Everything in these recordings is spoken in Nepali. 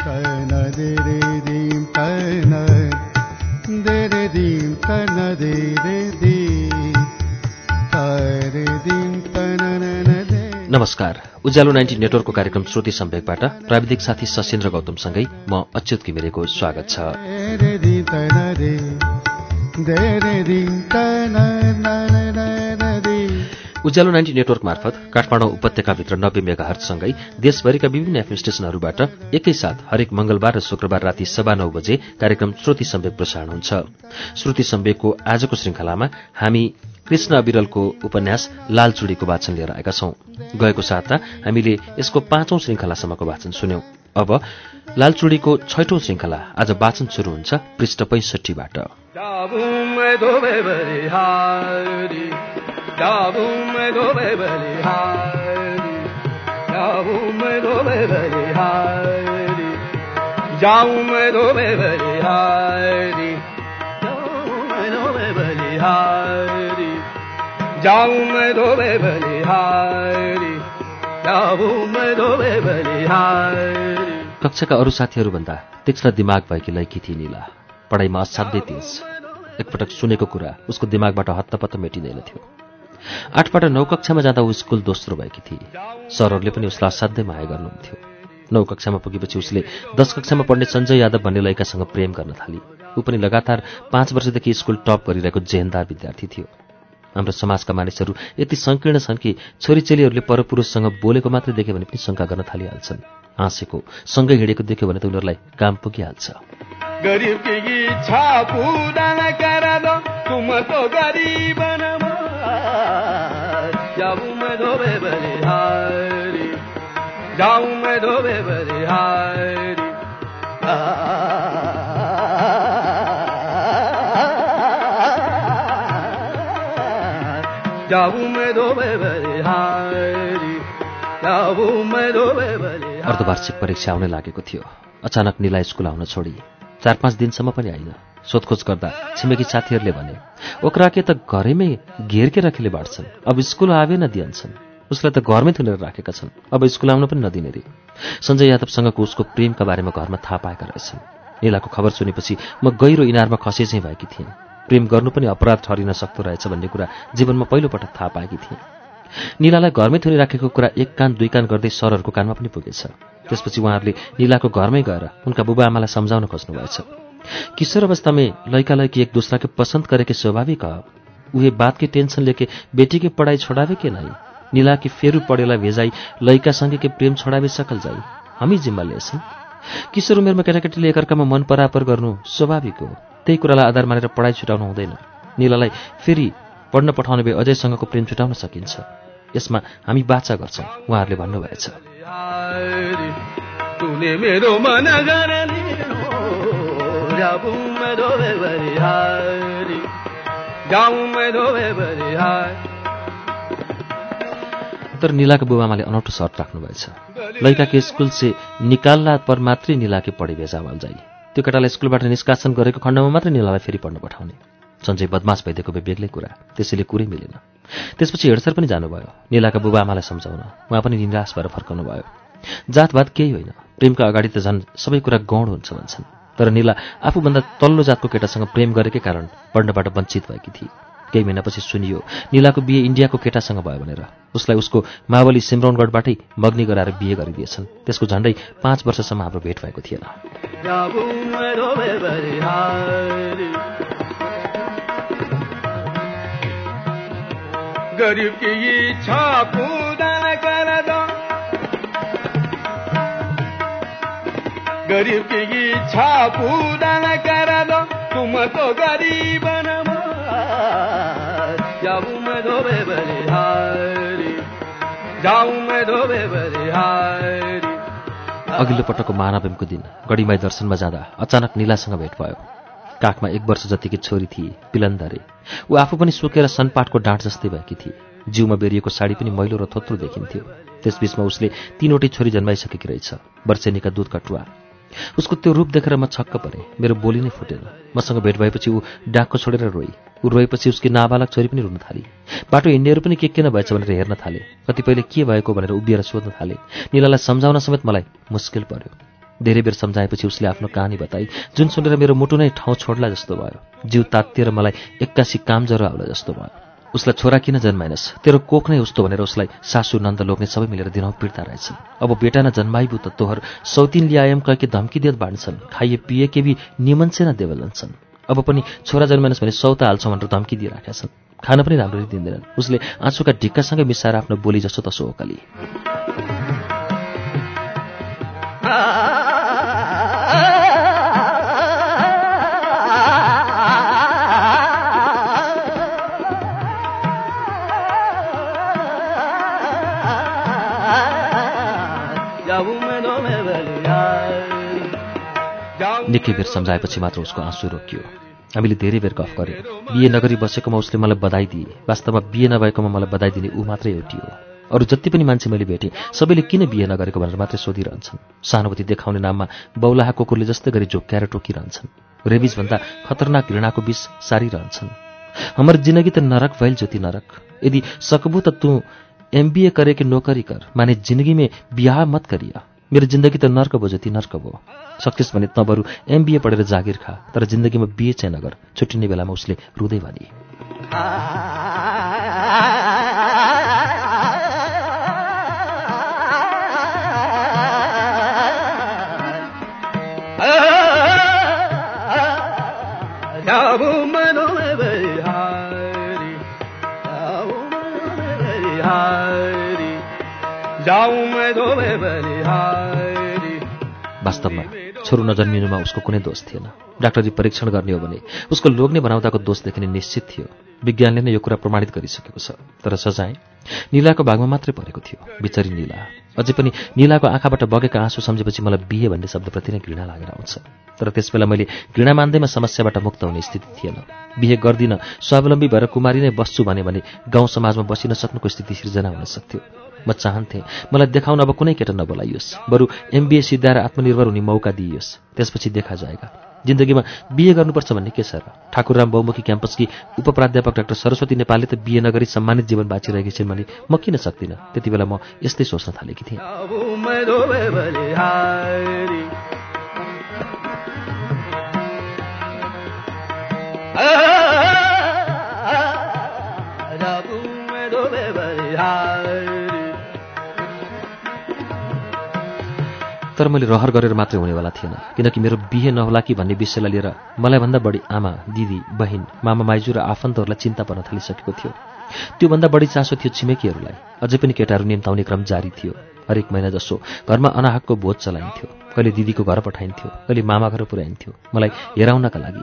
तन दे दे तन दी तरे तन नमस्कार। उज्यालो नाइन्टी नेटवर्कको कार्यक्रम श्रुति सम्वेकबाट प्राविधिक साथी सशेन्द्र गौतमसँगै म अच्युत घिमिरेको स्वागत छ। उज्यालो नाइन्टी नेटवर्क मार्फत काठमाडौँ उपत्यकाभित्र नब्बे मेगाहर्टसँगै देशभरिका विभिन्न एफएम स्टेशनहरूबाट एकैसाथ हरेक मंगलबार र शुक्रबार राति सवा नौ बजे कार्यक्रम श्रुति सम्वेक प्रसारण हुन्छ। श्रुति सम्वेकको आजको श्रृङ्खलामा हामी कृष्ण अविरलको उपन्यास लालचुडीको वाचन लिएर आएका छौं। गएको साता हामीले यसको पाँचौं श्रृङ्खलासम्मको वाचन सुन्यौं। अब लालचुडीको छैटौं श्रृङ्खला आज वाचन शुरू हुन्छ पृष्ठ पैंसठीबाट। Hari. कक्षाका अरू साथीहरूभन्दा तीक्ष्ण दिमाग भएकी लैकी थिए निला पढाइमा असाध्यै तेज एकपटक सुनेको कुरा उसको दिमागबाट हत्तपत्त मेटिँदैनथ्यो आठबाट नौ कक्षामा जाँदा ऊ स्कुल दोस्रो भएकी थिए। सरहरूले पनि उसलाई असाध्यै माया गर्नुहुन्थ्यो। नौ कक्षामा पुगेपछि उसले दस कक्षामा पढ्ने सञ्जय यादव भन्ने लैकासँग प्रेम गर्न थाली। ऊ पनि लगातार पाँच वर्षदेखि स्कुल टप गरिरहेको जेहेन्दार विद्यार्थी थियो। हाम्रो समाजका मानिसहरू यति सङ्कीर्ण छन् कि छोरीचेलीहरूले परपुरुषसँग बोलेको मात्रै देख्यो भने पनि शङ्का गर्न थालिहाल्छन्। हाँसेको सँगै हिँडेको देख्यो भने त उनीहरूलाई काम पुगिहाल्छ। अर्धवार्षिक परीक्षा आउन लागेको थियो। अचानक निला स्कुल आउन छोडी चार पाँच दिनसम्म पनि आइन। सोधखोज गर्दा छिमेकी साथीहरूले भने ओक्राके त घरैमै घेरके राखेले बाँड्छन्। अब स्कुल आवे नदिन्छन् उसलाई त घरमै थुनेर राखेका छन्। अब स्कुल आउन पनि नदिने रे। सञ्जय यादवसँगको उसको प्रेमका बारेमा घरमा थाहा पाएका रहेछन्। निलाको खबर सुनेपछि म गहिरो इनारमा खसे चाहिँ भएकी थिएँ। प्रेम गर्नु पनि अपराध ठहरिन सक्दो रहेछ भन्ने कुरा जीवनमा पहिलोपटक थाहा पाएकी थिएँ। निलालाई घरमै थुनी राखेको कुरा एक कान दुई कान गर्दै सरहरूको कानमा पनि पुगेछ। त्यसपछि उहाँहरूले निलाको घरमै गएर उनका बुबा आमालाई सम्झाउन खोज्नुभएछ। किशोर अवस्थामै लैकी एक दूसरा के पसंद करे के स्वाभाविक ह। उहे बात के टेंशन लेके बेटी के पढ़ाई छोड़ावे के नहीं नीला की फेरू पढ़ेला भेजाई लैका संगे के प्रेम छोड़ावे सकल जाई। हामी जिम्मा लेछन् किशोर उमेरमा केटाकेटीले एकअर्कामा मन परापर गर्नु स्वाभाविक हो। त्यही कुरालाई आधार मानेर पढाइ छुटाउनु हुँदैन। निलालाई फेरि पढ्न पठाउने भए अजयसँगको प्रेम छुटाउन सकिन्छ। यसमा हामी बाचा गर्छौँ उहाँहरूले भन्नुभएछ तर निलाको बुबामाले अनौठो सर्ट राख्नुभएछ। लैका के स्कुल से निकाल्ला पर मात्रै निलाके पढे भेजावाल जाई। त्यो केटालाई स्कुलबाट निष्कासन गरेको खण्डमा मात्रै निलालाई फेरि पढ्न पठाउने। सञ्जय बदमास भइदिएको बेग्लै कुरा। त्यसैले कुरै मिलेन। त्यसपछि हेडसर पनि जानुभयो। निलाका बुबाआमालाई सम्झाउन। उहाँ पनि निराश भएर फर्काउनु भयो। जातवाद केही होइन। प्रेमका अगाडि त झन् सबै कुरा गौण हुन्छ भन्छन्। तर निला आफूभन्दा तल्लो जातको केटासँग प्रेम गरेकै कारण पढ्नबाट वञ्चित भएकी थिए। केही महिनापछि सुनियो। निलाको बिहे इन्डियाको केटासँग भयो भनेर। उसलाई उसको मावली सिमरौनगढबाटै मग्नी गराएर बिहे गरिदिएछन्। त्यसको झन्डै पाँच वर्षसम्म हाम्रो भेट भएको थिएन। गरीब की इच्छा पूरा न कर तुम अघिल्लो पटकको महानवमीको दिन गढीमाई दर्शनमा जाँदा अचानक निलासँग भेट भयो। काखमा एक वर्ष जतिकी छोरी थिए पिलन्दरे ऊ आफू पनि सुकेर सनपाटको डाँट जस्तै भएकी थिए। जिउमा बेरिएको साडी पनि मैलो र थोत्रो देखिन्थ्यो। त्यसबीचमा उसले तीनवटै छोरी जन्माइसकेकी रहेछ। वर्षेनीका दुध कटुवा उसको त्यो रूप देखेर म छक्क परेँ। मेरो बोली नै फुटेन। मसँग भेट भएपछि ऊ डाकको छोडेर रोई। ऊ रोएपछि उसकी नाबालक छोरी पनि रुन थाली। बाटो हिँड्नेहरू पनि के किन भएछ भनेर हेर्न थाले। कतिपयले के भएको भनेर उभिएर सोध्न थाले। निलालाई सम्झाउन समेत मलाई मुस्किल पर्यो। धेरै बेर सम्झाएपछि उसले आफ्नो कहानी बताई। जुन सुनेर मेरो मुटु नै ठाउँ छोड्ला जस्तो भयो। जिउ तात्तिएर मलाई एक्कासी काम जरो आउला जस्तो भयो। उसलाई छोरा किन जन्माइनस्? तेरो कोख नै उस्तो भनेर उसलाई सासु नन्द लोग्ने सबै मिलेर दिनौ पिर्ता रहेछन्। अब बेटा न जन्माइबु त तोहर सौतिन ल्यायम कहके धम्की दिएत बाँड्छन्। खाइए पिए के भी निमन से न देवलन्छन् अब पनि छोरा जन्माइनस् भने सौता हाल्छौँ भनेर धम्की दिइराखेका छन्। खान पनि राम्ररी दिँदैनन्। उसले आँसुका ढिक्कासँगै मिसाएर आफ्नो बोली जसो तसो ओकाली निकै बेर सम्झाएपछि मात्र उसको आँसु रोकियो। हामीले धेरै बेर गफ गऱ्यौँ। बिहे नगरी बसेकोमा उसले मलाई बधाई दिए। वास्तवमा बिहे नभएकोमा मलाई बधाई दिने ऊ मात्रै एउटी हो। अरू जति पनि मान्छे मैले भेटेँ सबैले किन बिहे नगरेको भनेर मात्रै सोधिरहन्छन्। सहानुभूति देखाउने नाममा बौलाहा कुकुरले जस्तै गरी झोक्क्याएर टोकिरहन्छन्। रेबिजभन्दा खतरनाक घृणाको विष सारिरहन्छन्। हाम्रो जिन्दगी त नरक भइल ज्योति नरक। यदि सकबू त तँ एमबीए करे कि नोकरी कर माने जिंदगी में बिहा मत करिया। मेरो जिन्दगी त नर्क भयो जति नर्क भयो सकिस् भने त बरु एमबिए पढेर जागिर खा तर जिन्दगीमा बिए चाहिँ नगर छुट्टिने बेलामा उसले रुँदै भने। वास्तवमा छोरो नजन्मिनुमा उसको कुनै दोष थिएन। डाक्टरी परीक्षण गर्ने हो भने उसको लोग्ने बनाउँदाको दोष देखिने निश्चित थियो। विज्ञानले नै यो कुरा प्रमाणित गरिसकेको छ। तर सजाय निलाको भागमा मात्रै परेको थियो। बिचरी निला। अझै पनि निलाको आँखाबाट बगेका आँसु सम्झेपछि मलाई बिहे भन्ने शब्दप्रति नै घृणा लागेर आउँछ। तर त्यसबेला मैले घृणा मान्दैमा समस्याबाट मुक्त हुने स्थिति थिएन। बिहे गर्दिन स्वावलम्बी भएर कुमारी नै बस्छु भने गाउँ समाजमा बसिन सक्नुको स्थिति सिर्जना हुन सक्थ्यो। म चाहन्थेँ मलाई देखाउन अब कुनै केटा नबोलाइयोस्। बरु एमबिए सिद्धाएर आत्मनिर्भर हुने मौका दिइयोस्। त्यसपछि देखा जाएगा। जिन्दगीमा बिए गर्नुपर्छ भन्ने के छ र? ठाकुरराम बहुमुखी क्याम्पसकी उपप्राध्यापक डाक्टर सरस्वती नेपालले त बिए नगरी सम्मानित जीवन बाँचिरहेकी छिन् भने म किन सक्दिनँ? त्यति बेला म यस्तै सोच्न थालेकी थिएँ। तर मैले रहर गरेर मात्रै हुनेवाला थिएन। किनकि मेरो बिहे नहोला कि भन्ने विषयलाई लिएर मलाई भन्दा बढी आमा दिदी बहिन मामा माइजू र आफन्तहरूलाई चिन्ता पर्न थालिसकेको थियो। त्योभन्दा बढी चासो थियो छिमेकीहरूलाई। अझै पनि केटाहरू निम्ताउने क्रम जारी थियो। हरेक महिना जसो घरमा अनाहकको बोझ चलाइन्थ्यो। कहिले दिदीको घर पठाइन्थ्यो कहिले मामा घर पुर्याइन्थ्यो। मलाई हेराउनका लागि।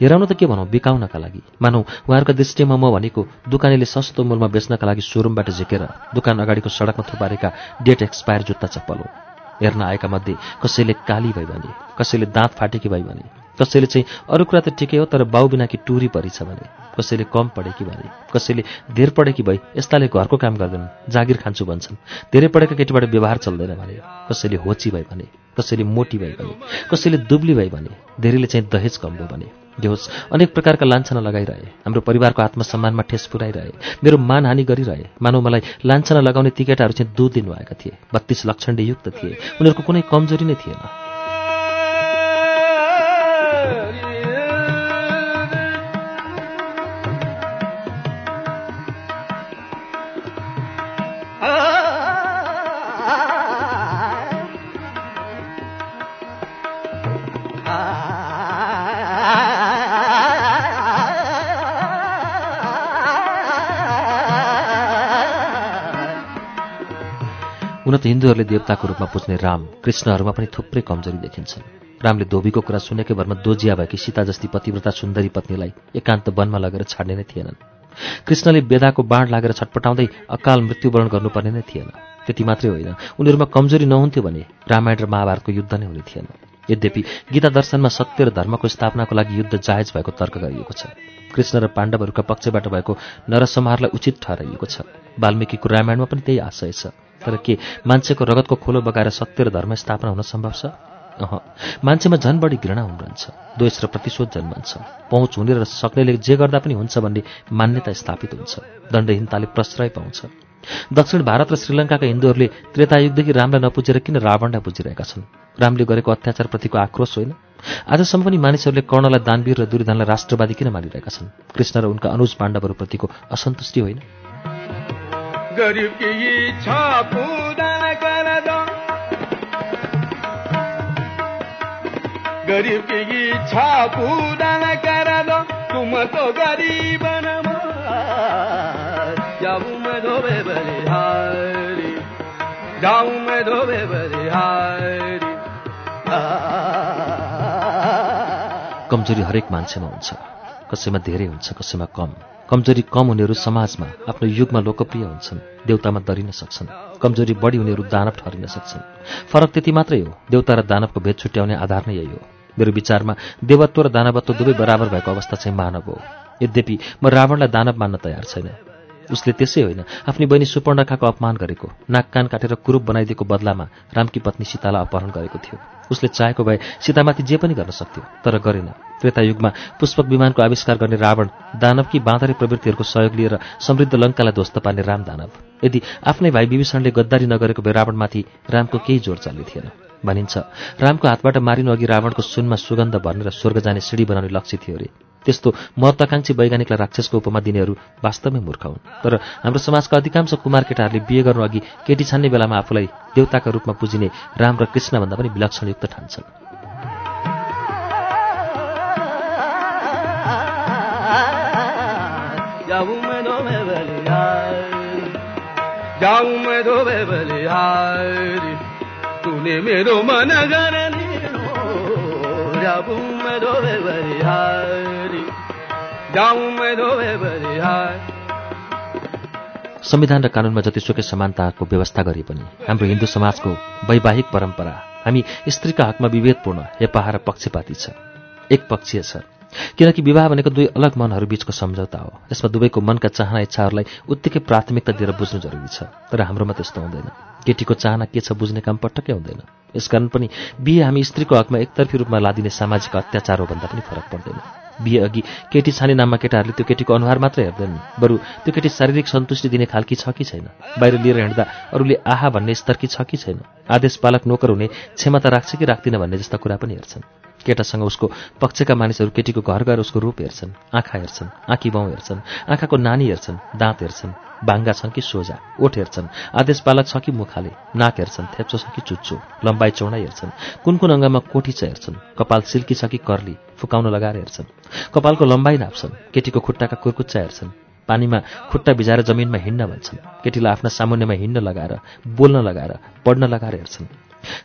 हेराउन त के भनौँ बिकाउनका लागि। मानौ उहाँहरूको दृष्टिमा म भनेको दोकानेले सस्तो मूलमा बेच्नका लागि सोरुमबाट झिकेर दोकान अगाडिको सडकमा थुपारेका डेट एक्सपायर जुत्ता चप्पल हो। हेर्न आएका मध्ये कसैले काली भई भने कसैले दाँत फाटेकी भई भने कसैले चाहिँ अरू कुरा त ठिकै हो तर बाउ बिना कि टुरी परिछ भने कसैले कम पढेकी भने कसैले धेर पढेकी भई यस्ताले घरको काम गर्दैनन् जागिर खान्छु भन्छन्। धेरै पढेका केटीबाट व्यवहार चल्दैन भने कसैले होची भई भने कसैले मोटी भई भने कसैले दुब्ली भई भने धेरैले चाहिँ दहेज कम भयो भने। जे होस् अनेक प्रकारका लान्छना लगाइरहे। हाम्रो परिवारको आत्मसम्मानमा ठेस पुऱ्याइरहे। मेरो मानहानि गरिरहे। मानव मलाई लान्छना लगाउने ती केटाहरू चाहिँ दुध दिनुभएका थिए। बत्तीस लक्षणले युक्त थिए। उनीहरूको कुनै कमजोरी नै थिएन। हुन त हिन्दूहरूले देवताको रूपमा पुज्ने राम कृष्णहरूमा पनि थुप्रै कमजोरी देखिन्छन्। रामले धोबीको कुरा सुनेकै भरमा दोजिया भएकी सीता जस्ती पतिव्रता सुन्दरी पत्नीलाई एकान्त वनमा लगेर छाड्ने नै थिएनन्। कृष्णले बेदाको बाँड लागेर छटपटाउँदै अकाल मृत्युवरण गर्नुपर्ने नै थिएन। त्यति मात्रै होइन उनीहरूमा कमजोरी नहुन्थ्यो भने रामायण र महाभारतको युद्ध नै हुने थिएन। यद्यपि गीता दर्शनमा सत्य र धर्मको स्थापनाको लागि युद्ध जायज भएको तर्क गरिएको छ। कृष्ण र पाण्डवहरूका पक्षबाट भएको नरसंहारलाई उचित ठहराइएको छ। वाल्मिकीको रामायणमा पनि त्यही आशय छ। तर के मान्छेको रगतको खोलो बगाएर सत्य र धर्म स्थापना हुन सम्भव छ? अह मान्छेमा झन् बढी घृणा हुनुहुन्छ द्वेष र प्रतिशोध जन्मन्छ पहुँच हुने र सक्नेले जे गर्दा पनि हुन्छ भन्ने मान्यता स्थापित हुन्छ दण्डहीनताले प्रश्रय पाउँछ। दक्षिण भारत र श्रीलङ्काका हिन्दूहरूले त्रेतायुगदेखि रामलाई नपुजेर किन रावणलाई पुजिरहेका छन्? रामले गरेको अत्याचारप्रतिको आक्रोश होइन। आजसम्म पनि मानिसहरूले कर्णलाई दानवीर र दुर्योधनलाई राष्ट्रवादी किन मानिरहेका छन्? कृष्ण र उनका अनुज पाण्डवहरूप्रतिको असन्तुष्टि होइन। गरीब जाऊं मैं धोबे बलिहारी जाऊं मैं कमजोरी हरेक मान्छेमा हुन्छ कसैमा धेरै हुन्छ कसैमा कम। कमजोरी कम हुनेहरू समाजमा आफ्नो युगमा लोकप्रिय हुन्छन् देउतामा दरिन सक्छन्। कमजोरी बढी हुनेहरू दानव ठहरिन सक्छन्। फरक त्यति मात्रै हो देउता र दानवको भेद छुट्याउने आधार नै यही हो। मेरो विचारमा देवत्व र दानवत्व दुवै बराबर भएको अवस्था चाहिँ मानव हो। यद्यपि म रावणलाई दानव मान्न तयार छैन। उसले त्यसै होइन आफ्नी बहिनी सुपर्णखाको अपमान गरेको नाक कान काटेर कुरूप बनाइदिएको बदलामा रामकी पत्नी सीतालाई अपहरण गरेको थियो। उसले चाहेको भए सीतामाथि जे पनि गर्न सक्थ्यो तर गरेन। त्रेतायुगमा पुष्पक विमानको आविष्कार गर्ने रावण दानवकी बाँदरे प्रवृत्तिहरूको सहयोग लिएर समृद्ध लङ्कालाई ध्वस्त पार्ने राम दानव। यदि आफ्नै भाइ विभीषणले गद्दारी नगरेको भए रावणमाथि रामको केही जोड चल्ने थिएन। भनिन्छ रामको हातबाट मारिनु अघि रावणको सुनमा सुगन्ध भर्ने र स्वर्ग जाने सिँढी बनाउने लक्ष्य थियो अरे। त्यस्तो महत्वाकांक्षी वैज्ञानिकलाई राक्षसको उपमा दिनेहरू वास्तवमै मूर्ख हुन्। तर हाम्रो समाजका अधिकांश कुमार केटाहरूले बिहे गर्नु अघि केटी छान्ने बेलामा आफूलाई देवताका रूपमा पुजिने राम र कृष्णभन्दा पनि विलक्षणयुक्त ठान्छन्। जाऊं तूने मेरो मन संविधान र कानूनमा जतिसुकै समानताको व्यवस्था गरे पनि हाम्रो हिन्दू समाजको वैवाहिक परम्परा हामी स्त्रीका हकमा विभेदपूर्ण हेपाह र पक्षपाती छ। एक पक्षीय छ। किनकि विवाह भनेको दुई अलग मनहरू बीचको सम्झौता हो। यसमा दुवैको मनका चाहना इच्छाहरूलाई उत्तिकै प्राथमिकता दिएर बुझ्नु जरुरी छ। तर हाम्रोमा त्यस्तो हुँदैन। केटीको चाहना के छ बुझ्ने काम पटक्कै हुँदैन। यसकारण पनि बिहे हामी स्त्रीको हकमा एकतर्फी रूपमा लादिने सामाजिक अत्याचार हो भन्दा पनि फरक पर्दैन। बिहे अघि केटी छाने नाममा केटाहरूले त्यो केटीको अनुहार मात्रै हेर्दैनन्। बरु त्यो केटी शारीरिक सन्तुष्टि दिने खालकी छ कि छैन? बाहिर लिएर हिँड्दा अरूले आहा भन्ने स्तरकी छ कि छैन? आदेश पालक नोकर हुने क्षमता राख्छ कि राख्दिन भन्ने जस्ता कुरा पनि हेर्छन्। केटासँग उसको पक्षका मानिसहरू केटीको घर गएर उसको रूप हेर्छन् आँखा हेर्छन् आँखी बाउ हेर्छन् आँखाको नानी हेर्छन् दाँत हेर्छन् बाङ्गा छन् कि सोझा ओठ हेर्छन् आदेश पालक छ कि मुखाले नाक हेर्छन् थेप्चो छ कि चुच्चो लम्बाइ चौडाइ हेर्छन् कुन कुन अङ्गमा कोठी छ हेर्छन् कपाल सिल्की छ कि कर्ली फुकाउन लगाएर हेर्छन् कपालको लम्बाइ नाप्छन् केटीको खुट्टाका कुर्कुच्चा हेर्छन् पानीमा खुट्टा भिजाएर जमिनमा हिँड्न भन्छन् केटीलाई आफ्ना सामुन्यमा हिँड्न लगाएर बोल्न लगाएर पढ्न लगाएर हेर्छन्।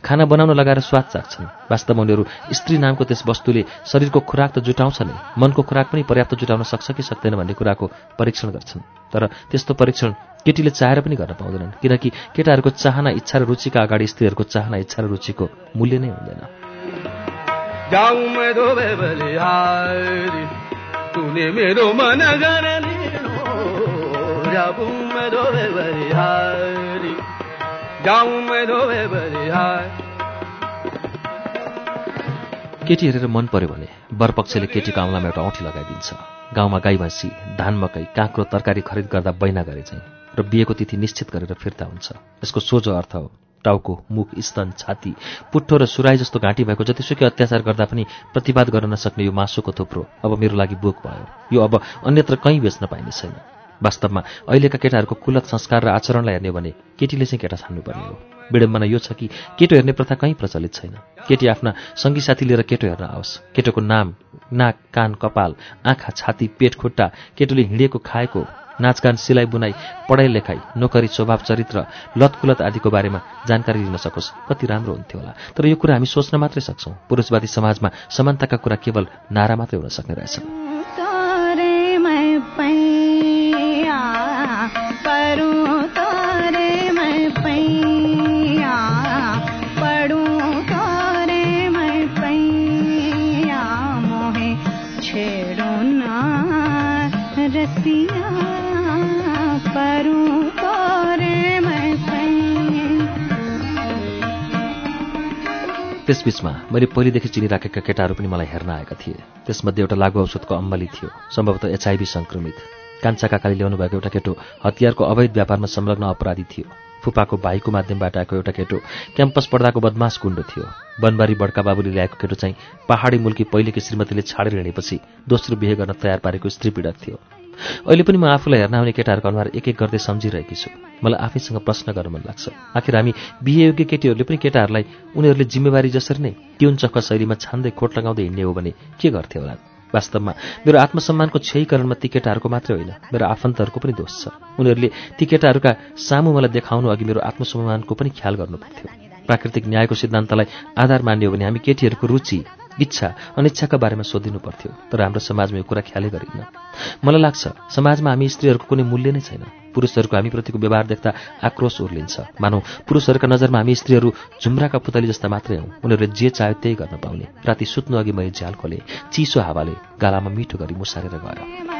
खाना बनाउन लगाएर स्वाद चाख्छन् वास्तवमा उनीहरू स्त्री नामको त्यस वस्तुले शरीरको खुराक त जुटाउँछ नै मनको खुराक पनि पर्याप्त जुटाउन सक्छ कि सक्दैन भन्ने कुराको परीक्षण गर्छन्। तर त्यस्तो परीक्षण केटीले चाहेर पनि गर्न पाउँदैनन् किनकि केटाहरूको चाहना इच्छा र रुचिका अगाडि स्त्रीहरूको चाहना इच्छा र रुचिको मूल्य नै हुँदैन। केटी हेरेर मन पर्यो भने बरपक्षले केटीको औँलामा एउटा औँठी लगाइदिन्छ। गाउँमा गाई भैँसी धान मकै काँक्रो तरकारी खरिद गर्दा बैना गरे चाहिँ र बिहेको तिथि निश्चित गरेर फिर्ता हुन्छ। यसको सोझो अर्थ हो टाउको मुख स्तन छाती पुट्ठो र सुराई जस्तो घाँटी भएको जतिसुकै अत्याचार गर्दा पनि प्रतिवाद गर्न नसक्ने यो मासुको थुप्रो अब मेरो लागि बोक भयो। यो अब अन्यत्र कहीँ बेच्न पाइने छैन। वास्तवमा अहिलेका केटाहरूको कुलत संस्कार र आचरणलाई हेर्ने भने केटीले चाहिँ केटा छान्नुपर्ने हो। विडम्बना यो छ कि केटो हेर्ने प्रथा कहीँ प्रचलित छैन। केटी आफ्ना सङ्गी साथी लिएर केटो हेर्न आओस्। केटोको नाम नाक कान कपाल आँखा छाती पेट खुट्टा केटोले हिँडेको खाएको नाचगान सिलाइ बुनाइ पढाइ लेखाइ नोकरी स्वभाव चरित्र लतकुलत आदिको बारेमा जानकारी लिन सकोस् कति राम्रो हुन्थ्यो होला। तर यो कुरा हामी सोच्न मात्रै सक्छौँ। पुरुषवादी समाजमा समानताका कुरा केवल नारा मात्रै हुन सक्ने रहेछ। त्यसबीचमा मैले पहिलेदेखि चिनिराखेका केटाहरू पनि मलाई हेर्न आएका थिए। त्यसमध्ये एउटा लागु औषधको अम्बली थियो सम्भवतः एचआइभी सङ्क्रमित। कान्छा काकाले ल्याउनु भएको एउटा केटो हतियारको अवैध व्यापारमा संलग्न अपराधी थियो। फुपाको भाइको माध्यमबाट आएको एउटा केटो क्याम्पस पढ्दाको बदमास गुण्डो थियो। बनबारी बड्का बाबुले ल्याएको केटो चाहिँ पहाडी मुल्की पहिलेकी श्रीमतीले छाडेर हिँडेपछि दोस्रो बिहे गर्न तयार पारेको स्त्री पीडक थियो। अहिले पनि म आफूलाई हेर्न आउने केटाहरूको अनुहार एक एक गर्दै सम्झिरहेकी छु। मलाई आफैसँग प्रश्न गर्न मन लाग्छ। आखिर हामी बिहेयोग्य केटीहरूले पनि केटाहरूलाई उनीहरूले जिम्मेवारी जसरी नै ट्युन चक्क शैलीमा छान्दै खोट लगाउँदै हिँड्ने हो भने के गर्थे होला? वास्तवमा मेरो आत्मसम्मानको क्षयीकरणमा ती केटाहरूको मात्रै होइन मेरो आफन्तहरूको पनि दोष छ। उनीहरूले ती केटाहरूका सामु मलाई देखाउनु अघि मेरो आत्मसम्मानको पनि ख्याल गर्नुपर्थ्यो। प्राकृतिक न्यायको सिद्धान्तलाई आधार मान्यो भने हामी केटीहरूको रुचि इच्छा अनिच्छाका बारेमा सोधिनु पर्थ्यो तर हाम्रो समाजमा यो कुरा ख्यालै गरिन्न। मलाई लाग्छ समाजमा हामी स्त्रीहरूको कुनै मूल्य नै छैन। पुरुषहरूको हामीप्रतिको व्यवहार देख्दा आक्रोश उर्लिन्छ। मानौ पुरुषहरूका नजरमा हामी स्त्रीहरू झुम्राका पुतली जस्ता मात्रै हौँ। उनीहरूले जे चाह्यो त्यही गर्न पाउने। राति सुत्नु अघि मैले झ्याल खोले चिसो हावाले गालामा मिठो गरी मुसारेर गयो।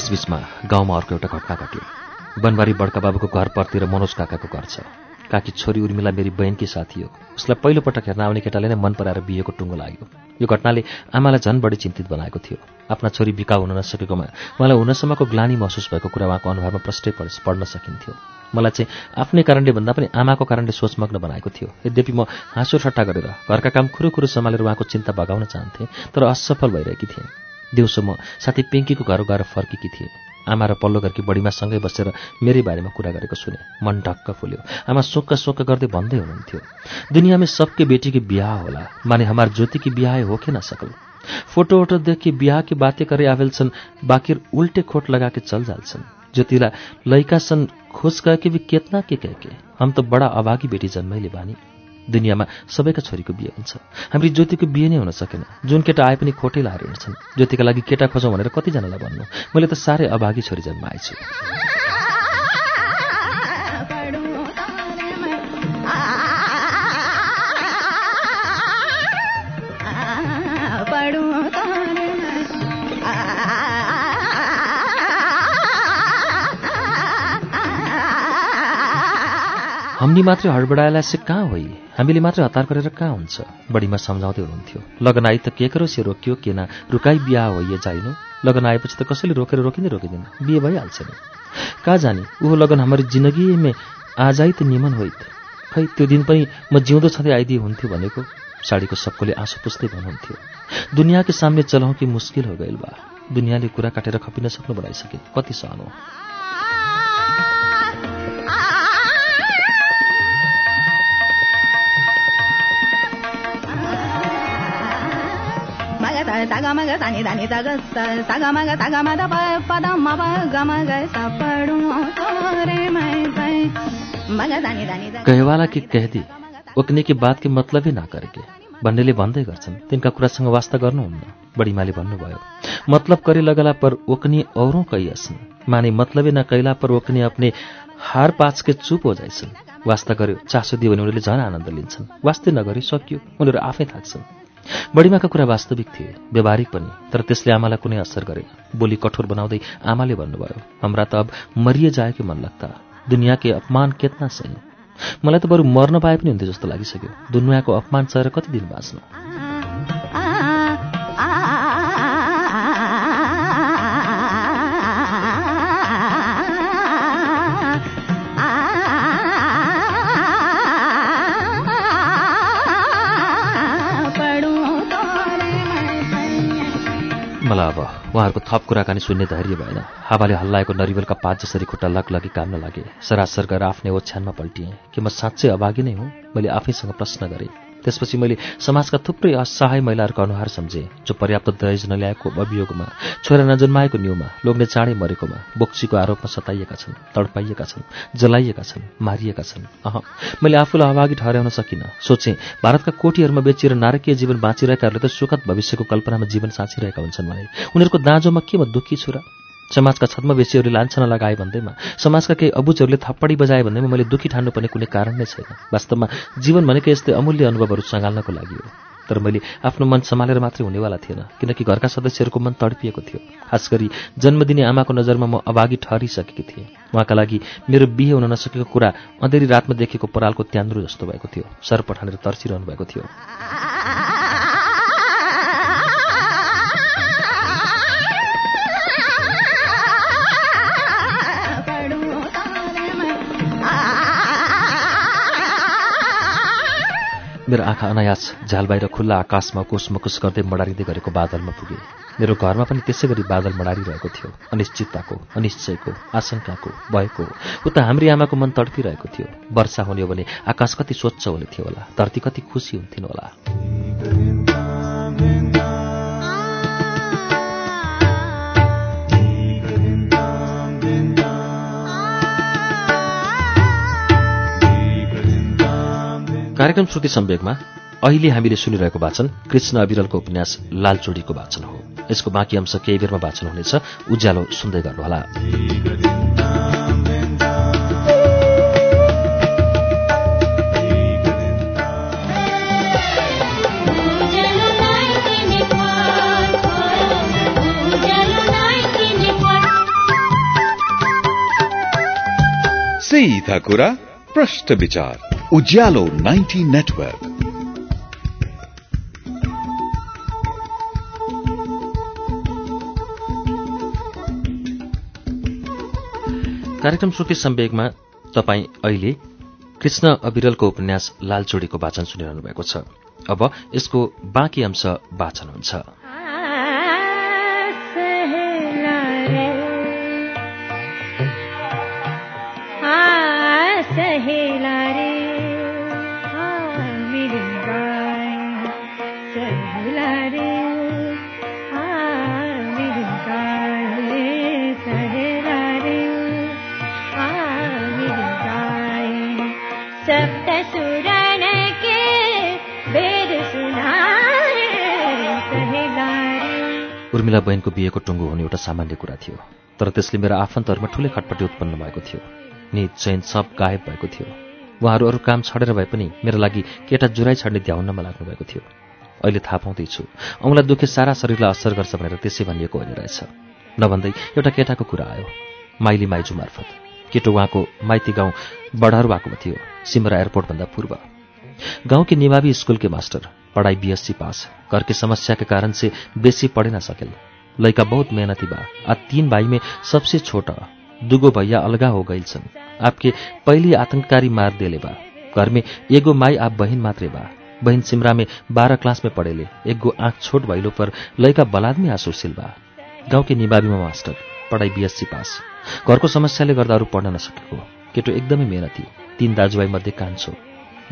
त्यसबीचमा गाउँमा अर्को एउटा घटना घट्यो। बनबारी बड्का बाबुको घर परतिर मनोज काकाको घर छ। काकी छोरी उर्मिला मेरी बहिनकी साथी हो। उसलाई पहिलोपटक हेर्न आउने केटाले नै मन पराएर बिहेको टुङ्गो लाग्यो। यो घटनाले आमालाई झन् बढी चिन्तित बनाएको थियो। आफ्ना छोरी बिका हुन नसकेकोमा उहाँलाई हुनसम्मको ग्लानी महसुस भएको कुरा उहाँको अनुहारमा प्रष्टै पढ्न सकिन्थ्यो। मलाई चाहिँ आफ्नै कारणले भन्दा पनि आमाको कारणले सोचमग्न बनाएको थियो। यद्यपि म हाँसो ठट्टा गरेर घरका काम खुरुखुरु सम्हालेर उहाँको चिन्ता बगाउन चाहन्थेँ तर असफल भइरहेकी थिएँ। दिउँसो म साथी पेङ्कीको घर गएर फर्केकी थिएँ। आमा र पल्लो घरकी बढीमा सँगै बसेर मेरै बारेमा कुरा गरेको सुने। मन ढक्क फुल्यो। आमा सोक्क सोक्क गर्दै भन्दै हुनुहुन्थ्यो दुनियाँमा सबके बेटी की बिहा होला। माने हमार ज्योति की बिहा हो के ना सकल फोटो वोटो देख के बिहा की बातें करे आवेल छन् बाकिर उल्टे खोट लगा के चल जाल्छन्। ज्योतिला लैका सन खोज कह के केतना के के? हम त बडा अभागी बेटी जन्मैले बानी। दुनियाँमा सबैका छोरीको बिहे हुन्छ। हाम्रो ज्योतिको बिहे नै हुन सकेन। जुन केटा आए पनि खोटै लाएर हिँड्छन् ज्योतिका लागि केटा खोजौँ भनेर कतिजनालाई भन्नु। मैले त साह्रै अभागी छोरी जन्माएछु हमनी मात्रै हडबडाएला से कहाँ होइ? हामीले मात्रै हतार गरेर कहाँ हुन्छ? बढीमा सम्झाउँदै हुनुहुन्थ्यो। लगन आई त के करो से रोकियो के ना? रुकाई बिहा हो ये जाइनु। लगन आएपछि त कसैले रोकेर रोकिँदै रोकिँदैन। बिहे भइहाल्छ नि। कहाँ जाने? ऊ लगन हाम्रो जिन्दगीमै आजै त निमन होइत। खै त्यो दिन पनि म जिउँदो छँदै आइदिए हुन्थ्यो भनेको? साडीको सबकोले आँसु पुस्दै भन्नुहुन्थ्यो। दुनियाँको सामने चलाउँ कि मुस्किल हो गइल बा। दुनियाँले कुरा काटेर खपिन सक्नु बनाइसके। कति सहनु कहवाला कि कहदी ओक्ने की बात के मतलब ही भन्नेले भन्दै गर्छन् तिनका कुरासँग वास्ता गर्नुहुन्न बढीमाले भन्नुभयो मतलब करे लगला पर ओकनी औरों कैयसन माने मतलबे न कैला पर ओकनी अपने हार पाच के चुप हो जाइछन् वास्ता गर्यो चासो दियो भने उनीहरूले झन् आनन्द लिन्छन् वास्तै नगरी सकियो उनीहरू आफै थाक्छन् बढीमाका कुरा वास्तविक थिए व्यवहारिक पनि तर त्यसले आमालाई कुनै असर गरेन। बोली कठोर बनाउँदै आमाले भन्नुभयो हाम्रा त अब मरिए जाएकै मन लाग्दा दुनियाँकै अपमान केतना सही। मलाई त बरु मर्न पाए पनि हुन्थ्यो जस्तो लागिसक्यो। दुनियाँको अपमान सहेर कति दिन बाँच्नु? मलाई अब उहाँहरूको थप कुराकानी सुन्ने धैर्य भएन। हावाले हल्लाएको नरिवलका पात जसरी खुट्टा लगलगी काम्न लागे। सरासर गएर आफ्नै ओछ्यानमा पल्टिएँ। कि म साँच्चै अभागी नै हुँ? मैले आफैसँग प्रश्न गरेँ। त्यसपछि मैले समाजका थुप्रै असहाय महिलाहरूको अनुहार सम्झेँ जो पर्याप्त दहेज नल्याएको अभियोगमा छोरा नजन्माएको न्युमा लोग्ने चाँडै मरेकोमा बोक्सीको आरोपमा सताइएका छन् तडपाइएका छन् जलाइएका छन् मारिएका छन्। अह मैले आफूलाई अभागी ठहर्याउन सकिनँ। सोचेँ भारतका कोटीहरूमा बेचिएर नारकीय जीवन बाँचिरहेकाहरूले त सुखद भविष्यको कल्पनामा जीवन साँचिरहेका हुन्छन् भने उनीहरूको दाँजोमा के म दुःखी छु र समाजका छद्मवेशीहरूले लान्छना लगाए भन्दैमा समाजका केही अबुजहरूले थप्पडी बजाए भन्दैमा मैले दुःखी ठान्नुपर्ने कुनै कारण नै छैन। वास्तवमा जीवन भनेको यस्तै अमूल्य अनुभवहरू सँगाल्नको लागि हो। तर मैले आफ्नो मन सम्हालेर मात्रै हुनेवाला थिएन किनकि घरका सदस्यहरूको मन तडपिएको थियो। खास गरी जन्मदिने आमाको नजरमा म अभागी ठहरिसकेकी थिएँ। उहाँका लागि मेरो बिहे हुन नसकेको कुरा अँधेरी रातमा देखेको परालको त्यान्द्रो जस्तो भएको थियो। सर पठानेर तर्सिरहनु भएको थियो। मेरो आँखा अनायास झ्याल बाहिर खुल्ला आकाशमा कुसमकुस गर्दै मडारिँदै गरेको बादलमा पुगे। मेरो घरमा पनि त्यसै गरी बादल मडारिरहेको थियो। अनिश्चितताको अनिश्चयको आशंकाको भएको उता हाम्री आमाको मन तड्किरहेको थियो। वर्षा हुने हो भने आकाश कति स्वच्छ हुने थियो होला। धरती कति खुसी हुन्थिन् होला। कार्यक्रम श्रुति सम्वेकमा अहिले हामीले सुनिरहेको वाचन कृष्ण अविरलको उपन्यास लालचोडीको वाचन हो। यसको बाँकी अंश केही बेरमा वाचन हुनेछ। उज्यालो सुन्दै गर्नुहोला। सीधा कुरा प्रश्न विचार। उज्यालो 90 नेटवर्क। कार्यक्रम श्रुति सम्वेकमा तपाईँ अहिले कृष्ण अविरलको उपन्यास लालचोडीको वाचन सुनिरहनु भएको छ। अब यसको बाँकी अंश वाचन हुन्छ। उर्मिला बहिनको बिहेको टुङ्गो हुने एउटा सामान्य कुरा थियो तर त्यसले मेरो आफन्तहरूमा ठूलै खटपटी उत्पन्न भएको थियो निज चैन सब गायब भएको थियो। उहाँहरू अरू काम छडेर भए पनि मेरो लागि केटा जुराइ छाड्ने ध्याउन्नमा लाग्नु भएको थियो। अहिले थाहा पाउँदैछु औँलाई दुखे सारा शरीरलाई असर गर्छ भनेर त्यसै भनिएको होइन रहेछ। नभन्दै एउटा केटाको कुरा आयो माइली माइजू मार्फत। केटो उहाँको माइती गाउँ बढारुवाको थियो सिमरा एयरपोर्टभन्दा पूर्व। गांव के निभावी स्कूल के मास्टर पढ़ाई बीएससी पास। घर की समस्या कारण से बेसी पढ़े न सकेल। लड़का बहुत मेहनती बा। आ तीन भाई में सबसे छोटा दुगो भैया अलगा हो गई छन्। आपके पहली आतंककारी मार देले बा। घर में एगो माई आप बहिन मात्रै बा। बहिन सिमरा में बारह क्लास में पढ़ेले। एक गो आँख छोट भइलो पर लैका बलादमी आसुशील बा। गाउँ के निबाबीमा मास्टर पढाइ बिएससी पास। घरको समस्याले गर्दा अरू पढ्न नसकेको। केटो एकदमै मेहनती। तीन दाजुभाइ मध्ये कान्छो।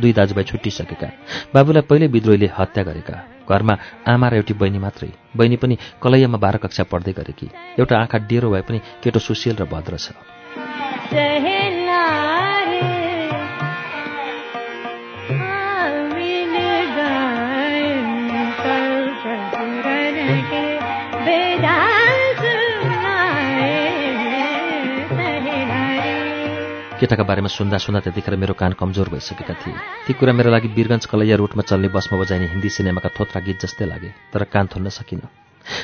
दुई दाजुभाइ छुट्टिसकेका। बाबुलाई पहिले विद्रोहीले हत्या गरेका। घरमा आमा र एउटी बहिनी मात्रै। बहिनी पनि कलैयामा बाह्र कक्षा पढ्दै गरेकी। एउटा आँखा डेरो भए पनि केटो सुशील र भद्र छ। केटाका बारेमा सुन्दा सुन्दा त्यतिखेर मेरो कान कमजोर भइसकेका थिए। ती कुरा मेरो लागि वीरगञ्ज कलैया रुटमा चल्ने बसमा बजाइने हिन्दी सिनेमाका थोत्रा गीत जस्तै लागे तर कान थुन्न सकिनँ।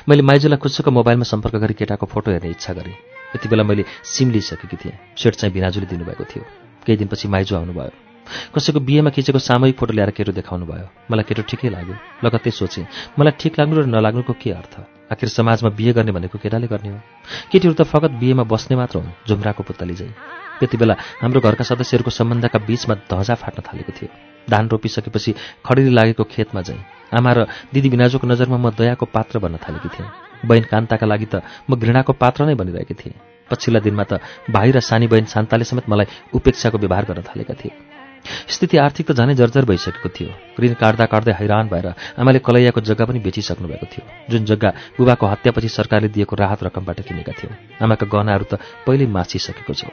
मैले माइजूलाई खुच्चुको मोबाइलमा सम्पर्क गरी केटाको फोटो हेर्ने इच्छा गरेँ। यति बेला मैले सिम लिइसकेकी थिएँ। सेट चाहिँ बिनाजुले दिनुभएको थियो। केही दिनपछि माइजू आउनुभयो। कसैको बिहेमा खिचेको सामूहिक फोटो ल्याएर केटो देखाउनु भयो मलाई केटो ठिकै लाग्यो। लगत्तै सोचेँ मलाई ठिक लाग्नु र नलाग्नुको के अर्थ? आखिर समाजमा बिहे गर्ने भनेको केटाले गर्ने हो। केटीहरू त फगत बिहेमा बस्ने मात्र हुन् झुम्राको पुतली चाहिँ त्यति बेला हाम्रो घरका सदस्यहरूको सम्बन्धका बीचमा धजा फाट्न थालेको थियो। धान रोपिसकेपछि खडेरी लागेको खेतमा जाँ आमा र दिदी बिनाजुको नजरमा म दयाको पात्र बन्न थालेकी थिएँ। बहिन कान्ताका लागि त म घृणाको पात्र नै बनिरहेकी थिएँ। पछिल्ला दिनमा त भाइ र सानी बहिन शान्ताले समेत मलाई उपेक्षाको व्यवहार गर्न थालेका थिए। स्थिति आर्थिक त झनै जर्जर भइसकेको थियो। ऋण काट्दा काट्दै हैरान भएर आमाले कलैयाको जग्गा पनि बेचिसक्नु भएको थियो। जुन जग्गा बुबाको हत्यापछि सरकारले दिएको राहत रकमबाट किनेका थियौँ। आमाका गहनाहरू त पहिल्यै मासिसकेको छ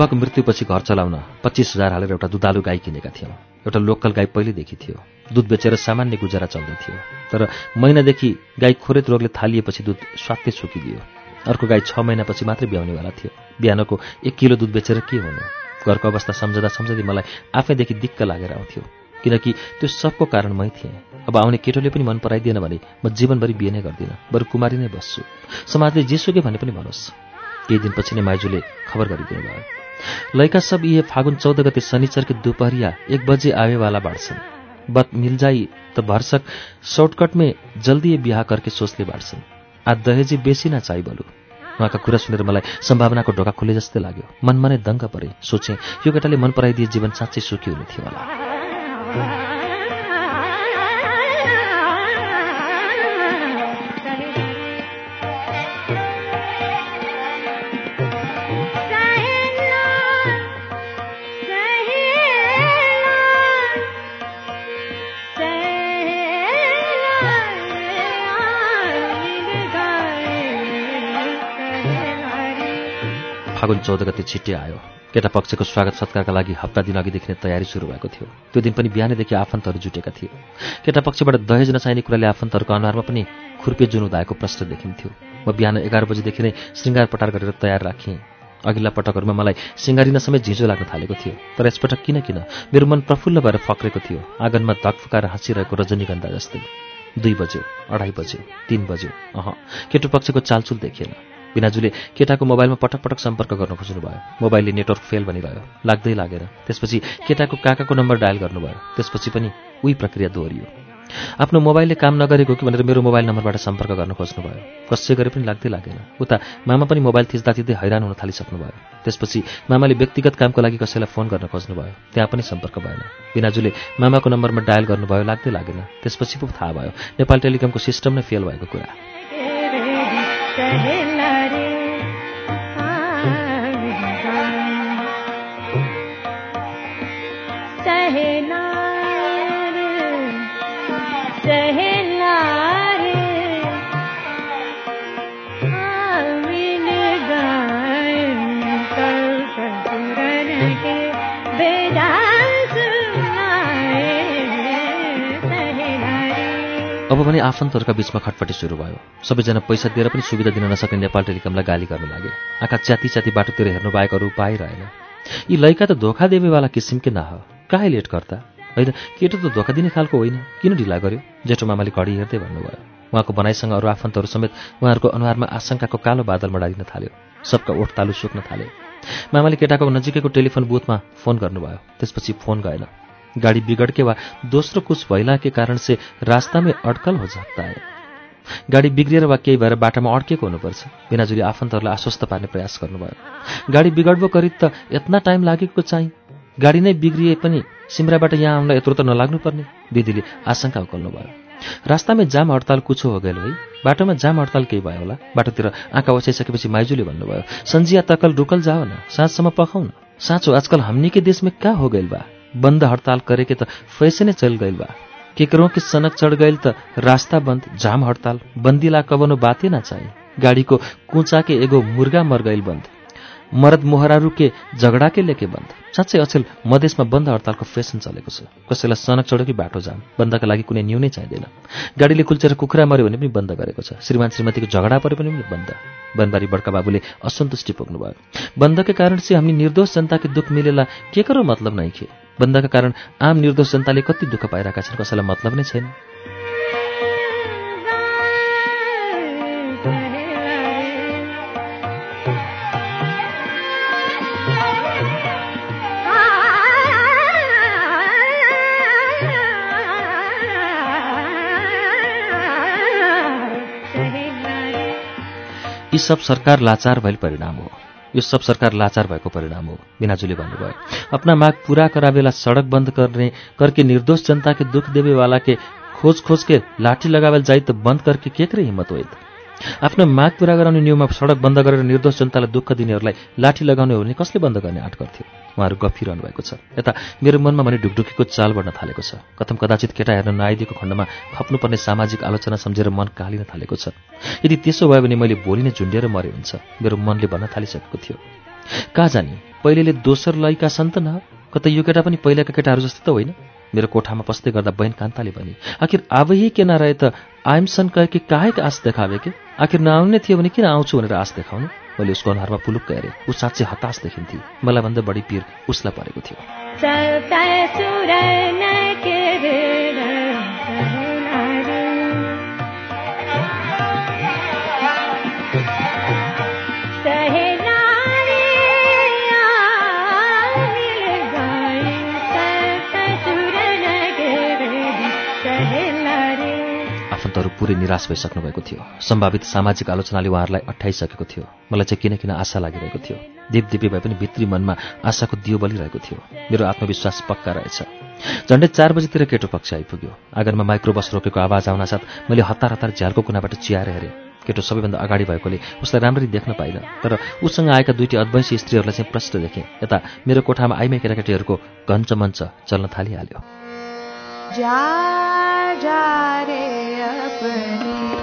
बुबाको मृत्युपछि घर चलाउन पच्चिस हजार हालेर एउटा दुधालु गाई किनेका थियौँ। एउटा लोकल गाई पहिले देखि थियो। दुध बेचेर सामान्य गुजारा चल्दै थियो। तर महिनादेखि गाई खोरेत रोगले थालिएपछि दुध स्वात्तै सुकिदियो। अर्को गाई छ महिनापछि मात्रै ब्याउनेवाला थियो। बिहानको एक किलो दुध बेचेर के हुनु? घरको अवस्था सम्झँदा सम्झँदै मलाई आफैदेखि दिक्क लागेर आउँथ्यो। किनकि त्यो सबको कारण मै थिएँ। अब आउने केटोले पनि मन पराइदिएन भने म जीवनभरि बिहे नै गर्दिनँ। बरु कुमारी नै बस्छु। समाजले जेसुकै भने पनि भनोस्। केही दिनपछि नै माइजूले खबर गरिदिनु भयो लैका सब यी फागुन चौध गते शनिचर के दोपहरिया एक बजे आवेवाला बाँड्छन्। बत मिल जाई त भरसक शॉर्टकट में जल्दी बिहा करके सोचले बाँड्छन्। आज दहेजी बेसी न चाहि बलु। उहाँका कुरा सुनेर मलाई सम्भावनाको ढोका खुले जस्तै लाग्यो। मनमा नै दङ्ग परे। सोचेँ यो केटाले मन पराइदिए जीवन साँच्चै सुखी हुने थियो होला। फागुन चौध गते छिट्टै आयो। केटा पक्षको स्वागत सत्कारका लागि हप्ता दिन अघिदेखि नै तयारी सुरु भएको थियो। त्यो दिन पनि बिहानैदेखि आफन्तहरू जुटेका थिए केटा पक्षबाट दहेज नचाहिने कुराले आफन्तहरूको अनुहारमा पनि खुर्पे जुन प्रश्न देखिन्थ्यो। म बिहान एघार बजीदेखि नै श्रृङ्गार पटार गरेर तयार राखेँ। अघिल्ला पटकहरूमा मलाई सिङ्गारिन समेत झिझो लाग्न थालेको थियो। तर यसपटक किन किन? मेरो मन प्रफुल्ल भएर फक्रेको थियो। आँगनमा धकफुकाएर हाँसिरहेको रजनीगन्धा जस्तै। दुई बज्यो अढाई बज्यो तिन बज्यो। अह केटो पक्षको चालचुल देखिएन बिनाजुले केटाको मोबाइलमा पटक पटक सम्पर्क गर्न खोज्नुभयो। मोबाइलले नेटवर्क फेल भनिरह्यो। लाग्दै लागेर। त्यसपछि केटाको काकाको नम्बर डायल गर्नुभयो। त्यसपछि पनि उही प्रक्रिया दोहोरियो। आफ्नो मोबाइलले काम नगरेको कि भनेर मेरो मोबाइल नम्बरबाट सम्पर्क गर्न खोज्नुभयो। कसै गरे पनि लाग्दै लागेन। उता मामा पनि मोबाइल थिच्दा थिच्दै हैरान हुन थालिसक्नुभयो। त्यसपछि मामाले व्यक्तिगत कामको लागि कसैलाई फोन गर्न खोज्नुभयो। त्यहाँ पनि सम्पर्क भएन। बिनाजुले मामाको नम्बरमा डायल गर्नुभयो लाग्दै लागेन। त्यसपछि पो थाहा भयो। नेपाल टेलिकमको सिस्टम नै फेल भएको कुरा। अब पनि आफन्तहरूका बीचमा खटपटी सुरु भयो सबैजना पैसा दिएर पनि सुविधा दिन नसक्ने नेपाल टेलिकमलाई गाली गर्न लागे। आँखा च्याती च्याती बाटोतिर हेर्नु बाहेक अरू उपाय रहेन। यी लैका त धोका देवेवाला किसिमकै नह। काहे लेट गर्दा? होइन केटो त धोका दिने खालको होइन। किन ढिला गर्यो? जेठो मामाले घडी हेर्दै भन्नुभयो। उहाँको बनाइसँग अरू आफन्तहरू समेत उहाँहरूको अनुहारमा आशंकाको कालो बादल मडारिन थाल्यो। सबका ओठ तालु सुक्न थाले। मामाले केटाको नजिकैको टेलिफोन बुथमा फोन गर्नुभयो। त्यसपछि फोन गएन। गाड़ी बिगड़ के वा दोस्रो कुछ भइला के कारण से रास्ता में अड्कल हो सकता है। गाडी बिग्रिएर वा केही भएर बाटामा अड्केको हुनुपर्छ। बिनाजुली आफन्तहरूलाई आश्वस्त पार्ने प्रयास गर्नुभयो। गाडी बिगड्बो करिब त यत्ना टाइम लागेको चाहिँ। गाडी नै बिग्रिए पनि सिमराबाट यहाँ आउनलाई यत्रो त नलाग्नुपर्ने दिदीले आशंका उकल्नुभयो। रास्तामै जाम हडताल कुछो हो गयो है। बाटोमा जाम हडताल केही भयो होला। बाटोतिर आँखा ओछाइसकेपछि माइजूले भन्नुभयो सन्जिया तकल रुकल जाओ न साँझसम्म न साँचो आजकल हमनी के देश में क्या हो गइल बा? बंद हड़ताल करे त फैसने चल गइल बा। केकरों के सनक चढ़ गइल त रास्ता बंद जाम हड़ताल बंदीला कवनो बाते ना चाहिए गाड़ी को कुचा के एगो मुर्गा मर गइल बंद मरद मोहरारू के झगडा के लेके बन्द। साँच्चै अचेल मधेसमा बन्द हडतालको फेसन चलेको छ। कसैलाई सनक चढ्यो कि बाटो जाम। बन्दका लागि कुनै न्यू नै चाहिँदैन। गाडीले कुल्चेर कुखुरा मऱ्यो भने पनि बन्द गरेको छ। श्रीमान श्रीमतीको झगडा परे पनि बन्द। बनबारी बड्का बाबुले असन्तुष्टि पुग्नुभयो बन्दकै कारण से हामी निर्दोष जनताको दुःख मिलेला के करो मतलब नै खे बन्दका कारण आम निर्दोष जनताले कति दुःख पाइरहेका छन् कसैलाई मतलब नै छैन। यी सब सरकार लाचार भइल परिणाम हो। यो सब सरकार लाचार भएको परिणाम हो बिनाजुले भन्नुभयो। अपना माग पूरा करा बेला सड़क बंद करने करके निर्दोष जनता के दुख देवे वाला के खोज खोज के लाठी लगावेल जाइ त बन्द करके के करे हिम्मत होइत? आफ्नो माग पूरा गराउने न्युमा सडक बन्द गरेर निर्दोष जनतालाई दुःख दिनेहरूलाई लाठी लगाउने हो भने कसले बन्द गर्ने आँट गर्थ्यो? उहाँहरू गफिरहनु भएको छ। यता मेरो मनमा भने ढुकढुकीको चाल बढ्न थालेको छ। कथम कदाचित केटा हेर्न नआइदिएको खण्डमा खप्नुपर्ने सामाजिक आलोचना सम्झेर मन कालिन थालेको छ। यदि त्यसो भयो भने मैले भोलि नै झुन्डिएर मरे हुन्छ। मेरो मनले भन्न थालिसकेको थियो। कहाँ जाने? पहिलेले दोस्रो लयका छन् त न? कतै यो केटा पनि पहिलाका केटाहरू जस्तो त होइन। मेरो कोठामा पस्दै गर्दा बहन कान्ताले भने आखिर आबही के नरहे त आइमसन कहे कि काहेक आश देखावे के? आखिर नआउने थियो भने किन आउँछु भनेर आश देखाउनु? मैले उसको अनुहारमा पुलुक्क हेरेँ ऊ साँच्चै हताश देखिन्थे मलाई भन्दा बढी पिर उसलाई परेको थियो। पुरै निराश भइसक्नु भएको थियो। सम्भावित सामाजिक आलोचनाले उहाँहरूलाई अठाइसकेको थियो। मलाई चाहिँ किन किन आशा लागिरहेको थियो। दिपदिपी भए पनि भित्री मनमा आशाको दियो बलिरहेको थियो। मेरो आत्मविश्वास पक्का रहेछ। झन्डै चार बजीतिर केटो पक्ष आइपुग्यो। आँगनमा माइक्रो बस रोकेको आवाज आउनासाथ मैले हतार हतार झ्यालको कुनाबाट चियाएर हेरेँ। केटो सबैभन्दा अगाडि भएकोले उसलाई राम्ररी देख्न पाइनँ तर उसँग आएका दुईटी अद्वैंशी स्त्रीहरूलाई चाहिँ प्रष्ट देखेँ। यता मेरो कोठामा आइमै केटाकेटीहरूको घञ्चमञ्च चल्न थालिहाल्यो। जा जा रे अपने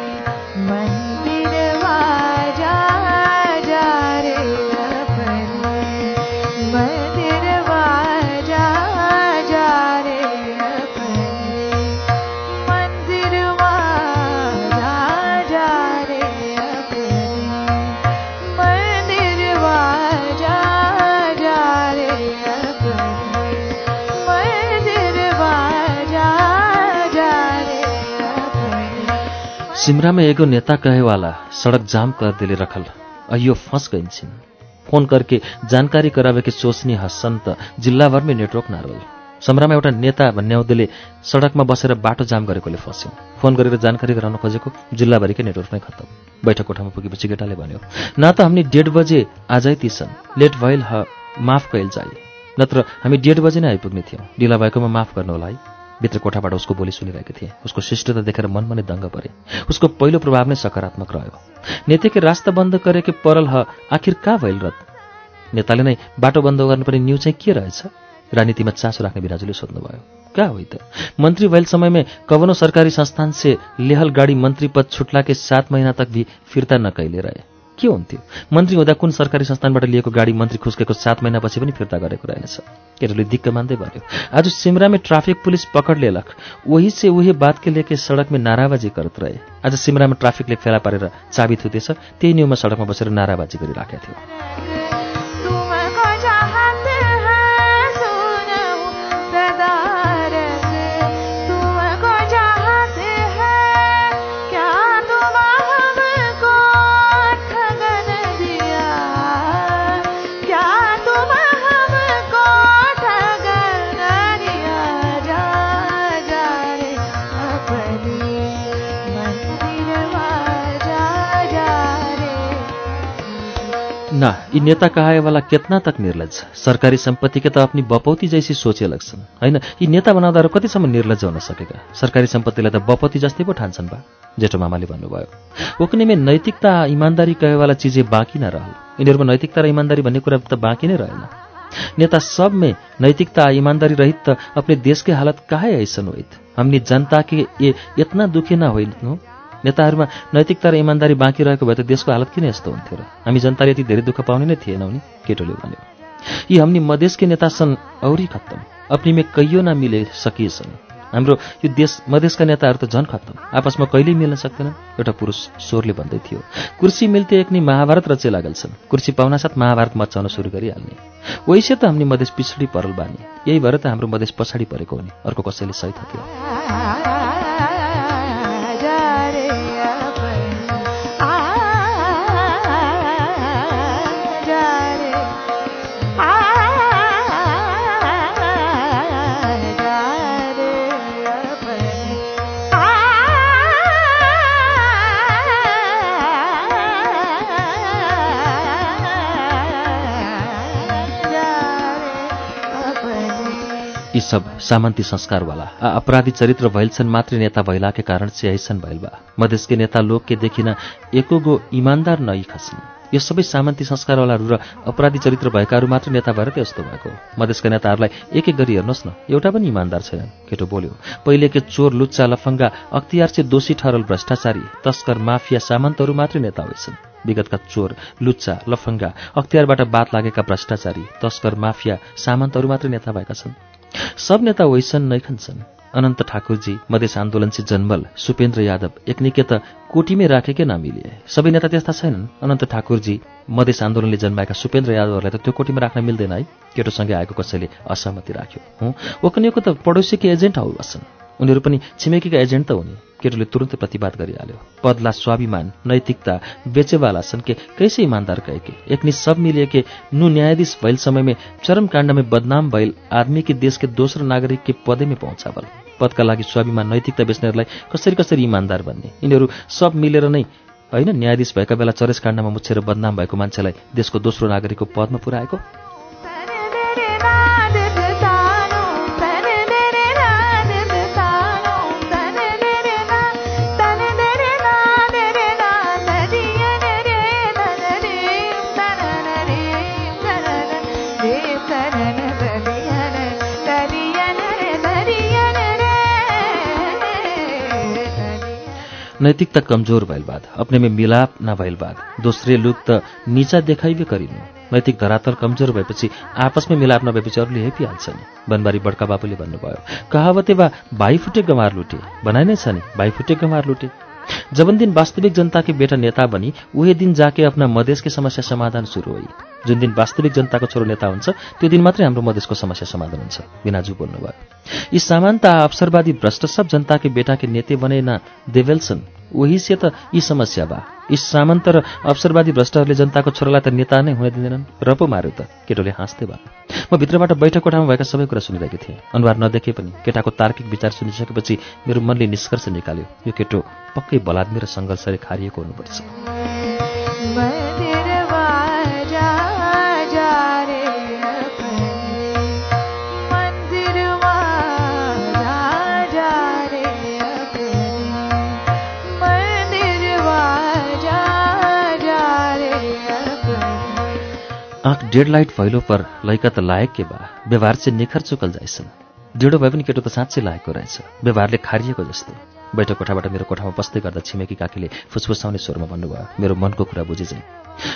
सिमरा में एगो नेता कहेवाला सड़क जाम कर रखल। अयो फंस गइन छिन्। फोन करके जानकारी करावे के सोच्ने हस्सन त जिल्लाभरमै नेटवर्क नारल। समरामा एउटा नेता भन्ने सडकमा बसेर बाटो जाम गरेकोले फस्यौँ। फोन गरेर जानकारी गराउन खोजेको जिल्लाभरिकै नेटवर्क नै खत्तम बैठक कोठामा पुगेपछि केटाले भन्यो न त हामी डेढ बजे आजै तिसन लेट भइल ह माफ कैल जाए नत्र हामी डेढ बजे नै आइपुग्ने थियौँ। ढिला भएकोमा माफ गर्नु होला है। भित्र कोठाबाट उसको बोली सुनिरहेको थिएँ। उसको शिष्टता देखेर मनमा नै दङ्ग परे। उसको पहिलो प्रभाव नै सकारात्मक रह्यो। नेते के रास्ता बन्द करे के परल आखिर कहाँ भइल रत? नेताले नै बाटो बन्द गर्नुपर्ने न्यु चाहिँ के रहेछ? राजनीतिमा चासो राख्ने बिराजुले सोध्नुभयो। कहाँ होइ त? मन्त्री भइल समयमै कवनो सरकारी संस्थान से लेहल गाडी मन्त्री पद छुट्ला के सात महीना तक भी फिर्ता नकैले रहे। के हुन्थ्यो? मन्त्री हुँदा कुन सरकारी संस्थानबाट लिएको गाडी मन्त्री खुस्केको सात महिनापछि पनि फिर्ता गरेको रहेनछ। केटोले दिक्क मान्दै भन्यो आज सिमरा में ट्राफिक पुलिस पकड़ लेलक वही से उहे बात के लेके सड़क में नाराबाजी करत रहे। आज सिमरामा ट्राफिकले फेला पारेर चाबी थुतेछ त्यही न्युमा सड़कमा बसेर नाराबाजी गरिराखेका थियो। ना यी नेता कहाएवाला केतना तक निर्लज सरकारी सम्पत्ति के त अपनी बपौती जैसी सोचे लग्छन्। होइन यी नेता बनाउँदाहरू कतिसम्म निर्लज हुन सकेका? सरकारी सम्पत्तिलाई त बपौती जस्तै पो ठान्छन् बा जेठो मामाले भन्नुभयो। ओकने में नैतिकता ईमानदारी कहेवाला चिजे बाँकी न रहल। यिनीहरूमा नैतिकता र ईमानदारी भन्ने कुरा त बाँकी नै रहेन। नेता सब में नैतिकता ईमानदारी रहित त अपने देश के हालत काहे ऐसन होइत? हमनी जनता के ये इतना दुखी न होइन? नेताहरूमा नैतिकता र इमान्दारी बाँकी रहेको भए त देशको हालत किन यस्तो हुन्थ्यो र? हामी जनताले यति धेरै दुःख पाउने नै थिएनौँ नि केटोले भन्यो। यी हमनी मधेस के नेता छन् औरी खत्तम। अपनी में कैयो न मिले सकिएछन्। हाम्रो यो देश मधेसका नेताहरू त झन् खत्तम। आपसमा कहिल्यै मिल्न सक्दैनन् एउटा पुरुष स्वरले भन्दै थियो कुर्सी मिल्ते एक नि महाभारत रचे लागल छन् कुर्सी पाउनासाथ महाभारत मचाउन सुरु गरिहाल्ने। वैसे त हामीले मधेस पिछडी परल बानी। यही भएर त हाम्रो मधेस पछाडि परेको हो नि। अर्को कसैले सही थप्यो सब सामन्ती संस्कारवाला। आ अपराधी चरित्र भइल छन् मात्रै नेता भइलाके कारण भइल बा। मधेसके नेता लोक के देखिन एको गो इमान्दार नई खस्न् यो सबै सामन्ती संस्कारवालाहरू र अपराधी चरित्र भएकाहरू मात्र नेता भएर त यस्तो भएको। मधेसका नेताहरूलाई एक एक गरी हेर्नुहोस् न एउटा पनि इमान्दार छैनन् केटो बोल्यो। पहिले के चोर लुच्चा लफङ्गा अख्तियार चाहिँ दोषी ठहरल भ्रष्टाचारी तस्कर माफिया सामन्तहरू मात्रै नेता होइछन्। विगतका चोर लुच्चा लफङ्गा अख्तियारबाट बात लागेका भ्रष्टाचारी तस्कर माफिया सामन्तहरू मात्रै नेता भएका छन्। सब नेता वैसन नै छन् अनन्त ठाकुरजी मधेस आन्दोलनसी जन्मल सुपेन्द्र यादव एकनिके त कोटीमै राखेकै नमिले। सबै नेता त्यस्ता छैनन्। अनन्त ठाकुरजी मधेस आन्दोलनले जन्माएका सुपेन्द्र यादवहरूलाई त त्यो कोटीमा राख्न मिल्दैन है। केटोसँगै आएको कसैले असहमति राख्यो। हुँ ओकनिएको त पडोसीकी एजेन्ट हौ बस्छन् उनीहरू पनि छिमेकीका एजेन्ट त हुने। केटोले तुरन्तै प्रतिवाद गरिहाल्यो। पदला स्वाभिमान नैतिकता बेचेवाला छन् के कैसे ईमानदार कहे के? एकनी सब मिलिए के नु न्यायाधीश भइल समय में चरम काण्ड में बदनाम भइल आदमी के देश के दोस्रो नागरिक के में पहुँचावल पदका लागि स्वाभिमान नैतिकता बेच्नेहरूलाई कसरी कसरी ईमानदार बन्ने यिनीहरू सब मिलेर नै होइन न्यायाधीश भएका बेला चरेस काण्डमा मुछेर बदनाम भएको मान्छेलाई देशको दोस्रो नागरिकको पदमा पुर्याएको नैतिकता कमजोर भइल बाद अपने में मिलाप नभइल बाद दोस्रे लोग त नीचा देखाइबे करिनु। नैतिक धरातल कमजोर भएपछि आपसमै मिलाप नभएपछि अरूले हेपिहाल्छ नि बनबारी बड्का बाबुले भन्नुभयो कहावते बा भाइ फुटे गमार लुटे। भनाइ नै छ नि भाइ फुटे गमार लुटे। जबन दिन वास्तविक जनता के बेटा नेता बनी उहे दिन जाके अपना मधेस के समस्या समाधान शुरू हुई जुन दिन वास्तविक जनताको छोरो नेता हुन्छ त्यो दिन मात्रै हाम्रो मधेसको समस्या समाधान हुन्छ। बिनाजु बोल्नुभयो। यी सामान्यता अवसरवादी भ्रष्ट सब जनता के बेटा के नेते बने न देवेल्सन वही से त यी समस्या बा। यी सामन्त र अवसरवादी भ्रष्टहरूले जनताको छोरालाई त नेता नै हुन दिँदैनन्। र पो मार्यो त केटोले हाँस्दै भए म भित्रबाट बैठक कोठामा भएका सबै कुरा सुनिरहेको थिएँ। अनुहार नदेखे पनि केटाको तार्किक विचार सुनिसकेपछि मेरो मनले निष्कर्ष निकाल्यो यो केटो पक्कै बलाद्मी र सङ्घर्षले खारिएको हुनुपर्छ। आँख डेढ लाइट फैलो पर लैका त लायक के बा। व्यवहार चाहिँ निखर चुकल जाइछन् ढिँडो भए पनि केटो त साँच्चै लागेको रहेछ। व्यवहारले खारिएको जस्तो। बैठक कोठाबाट मेरो कोठामा बस्दै गर्दा छिमेकी काकीले फुसफुसाउने स्वरमा भन्नुभयो मेरो मनको कुरा बुझे चाहिँ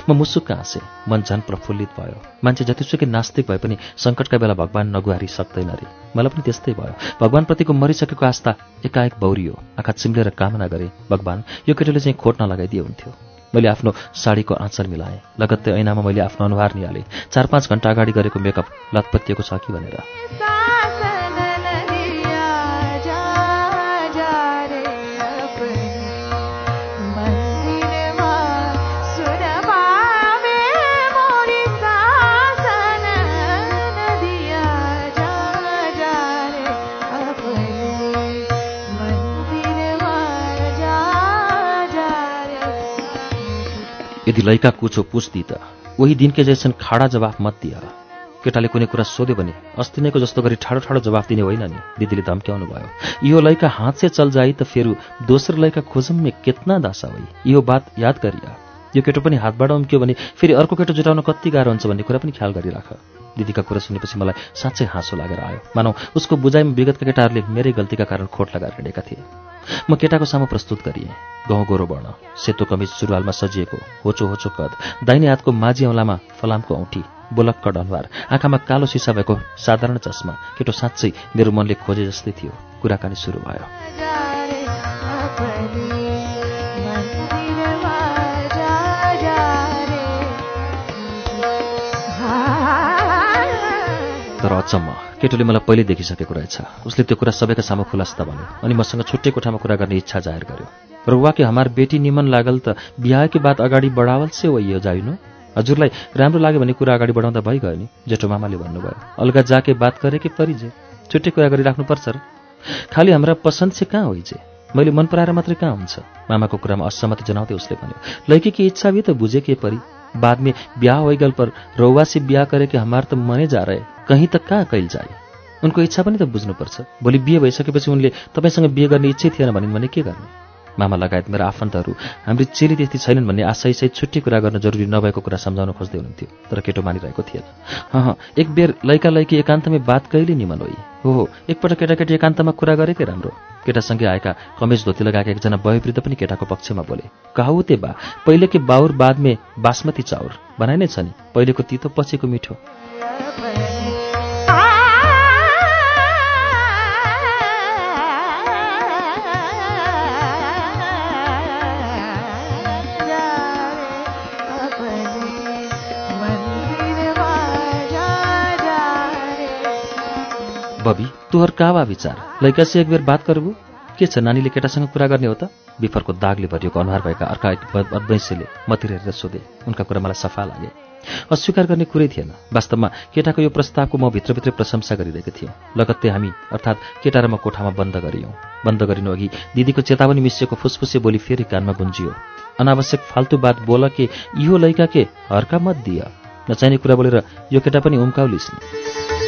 म मुसुक्क हाँसेँ मन झन् प्रफुल्लित भयो। मान्छे जतिसुकै नास्तिक भए पनि सङ्कटका बेला भगवान् नगुहारी सक्दैन रे। मलाई पनि त्यस्तै भयो। भगवान्प्रतिको मरिसकेको आस्था एकाएक बौरियो। आँखा चिम्लेर कामना गरेँ भगवान् यो केटोले चाहिँ खोट नलगाइदिए हुन्थ्यो। मैले आफ्नो साडीको आँचर मिलाएँ। लगत्तै ऐनामा मैले आफ्नो अनुहार निहालेँ। चार पाँच घन्टा अगाडि गरेको मेकअप लतपत्तिएको छ कि भनेर। यदि लैका कुछो त उही दिनकै जैसन खाडा जवाफ मत दिया। केटाले कुनै कुरा सोध्यो भने अस्ति नैको जस्तो गरी ठाडो ठाडो जवाफ दिने होइन नि दिदीले धम्क्याउनु भयो। यो लैका हात से चल जाई त फेरि दोस्रो लैका खोजम में केतना दासा होइ यो बात याद गरिया। यो केटो पनि हातबाट उम्क्यो भने फेरि अर्को केटो जुटाउन कति गाह्रो हुन्छ भन्ने कुरा पनि ख्याल गरिराख। दिदीका कुरा सुनेपछि मलाई साँच्चै हाँसो लागेर आयो। मानौ उसको बुझाइमा विगतका केटाहरूले मेरै गल्तीका कारण खोट लगाएर हिँडेका थिए। म केटाको सामु प्रस्तुत गरिएँ। गहुँ गोरो वर्ण सेतो कमिज सुरुवालमा सजिएको होचो होचो कद दाहिने हातको माझी औँलामा फलामको औँठी बोलक्क डनवार आँखामा कालो सिसा भएको साधारण चस्मा केटो साँच्चै मेरो मनले खोजे जस्तै थियो। कुराकानी सुरु भयो। अचम्म। केटोले मलाई पहिले देखिसकेको रहेछ। उसले त्यो कुरा सबैका सामु खुलास्ता भन्यो अनि मसँग छुट्टै कोठामा कुरा गर्ने इच्छा जाहेर गर्यो। रउवा के हमार बेटी निमन लागल त बिहा के बात अगाडि बढावल से वही जाइनु? हजुरलाई राम्रो लाग्यो भने कुरा अगाडि बढाउँदा भइगयो नि जेठो मामाले भन्नुभयो। अलगा जाके बात गरे कि परिजे छुट्टै कुरा गरिराख्नुपर्छ र। खालि हाम्रा पसन्द चाहिँ कहाँ होइजे मैले मन पराएर मात्रै कहाँ हुन्छ? मामाको कुरामा असहमति जनाउँदै उसले भन्यो लैकी की इच्छा भी त बुझे के परी। बाद में ब्याह हो गल पर रउवा से ब्याह करे कि हमार त मनै जा रहे कहीँ त कहाँ कैल जाए? उनको इच्छा पनि त बुझ्नुपर्छ। भोलि बिहे भइसकेपछि उनले तपाईँसँग बिहे गर्ने इच्छै थिएन भनिन् भने के गर्ने? मामा लगायत मेरा आफन्तहरू हाम्री चेली त्यति छैनन् भन्ने आशयसहित छुट्टी कुरा गर्न जरुरी नभएको कुरा सम्झाउन खोज्दै हुनुहुन्थ्यो तर केटो मानिरहेको थिएन। हँ एक बेर लैका लैकी एकान्तमै बात कहिले निमन होइ? हो हो एकपल्ट केटाकेटी एकान्तमा कुरा गरेकै राम्रो। केटासँगै आएका कमेज धोती लगाएका एकजना वयोवृद्ध पनि केटाको पक्षमा बोले कहाउते बा? पहिलेकै बाउर बादमे बासमती चाउर? भनाइ नै छ नि पहिलेको तितो पछिको मिठो। बबी तुहर कावा विचार? लैकासी एक बेर बात करबु के छ नानीले केटासँग कुरा गर्ने हो त? बिफरको दागले भरिएको अनुहार भएका अर्का एक बदवैँसीले मतिर हेरेर सोधे उनका कुरा मलाई सफा लागे। अस्वीकार गर्ने कुरै थिएन। वास्तवमा केटाको यो प्रस्तावको म भित्रभित्रै प्रशंसा गरिरहेको थिएँ। लगत्तै हामी अर्थात् केटा र म कोठामा बन्द गरियौँ। बन्द गरिनु अघि दिदीको चेतावनी मिसिएको फुसफुसे बोली फेरि कानमा गुन्जियो। अनावश्यक फाल्तु बात बोल के इहो लैका के? हर्का मत दिय। नचाहिने कुरा बोलेर यो केटा पनि उम्काउलिस् नि।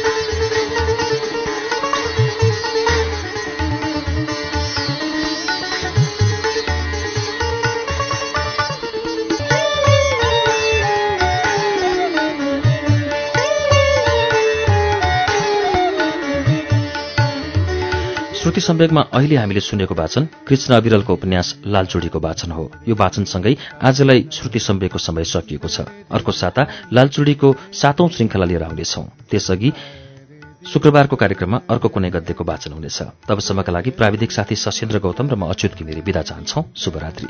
श्रुति सम्वेकमा अहिले हामीले सुनेको वाचन कृष्ण अविरलको उपन्यास लालचुडीको वाचन हो। यो वाचनसँगै आजलाई श्रुति सम्वेकको समय सकिएको छ। अर्को साता लालचुडीको सातौं श्रृङ्खला लिएर आउनेछौ। त्यसअघि शुक्रबारको कार्यक्रममा अर्को कुनै गद्यको वाचन हुनेछ। तबसम्मका लागि प्राविधिक साथी सशेन्द्र गौतम र म अच्युत घिमिरे विदा चाहन्छौ। शुभरात्री।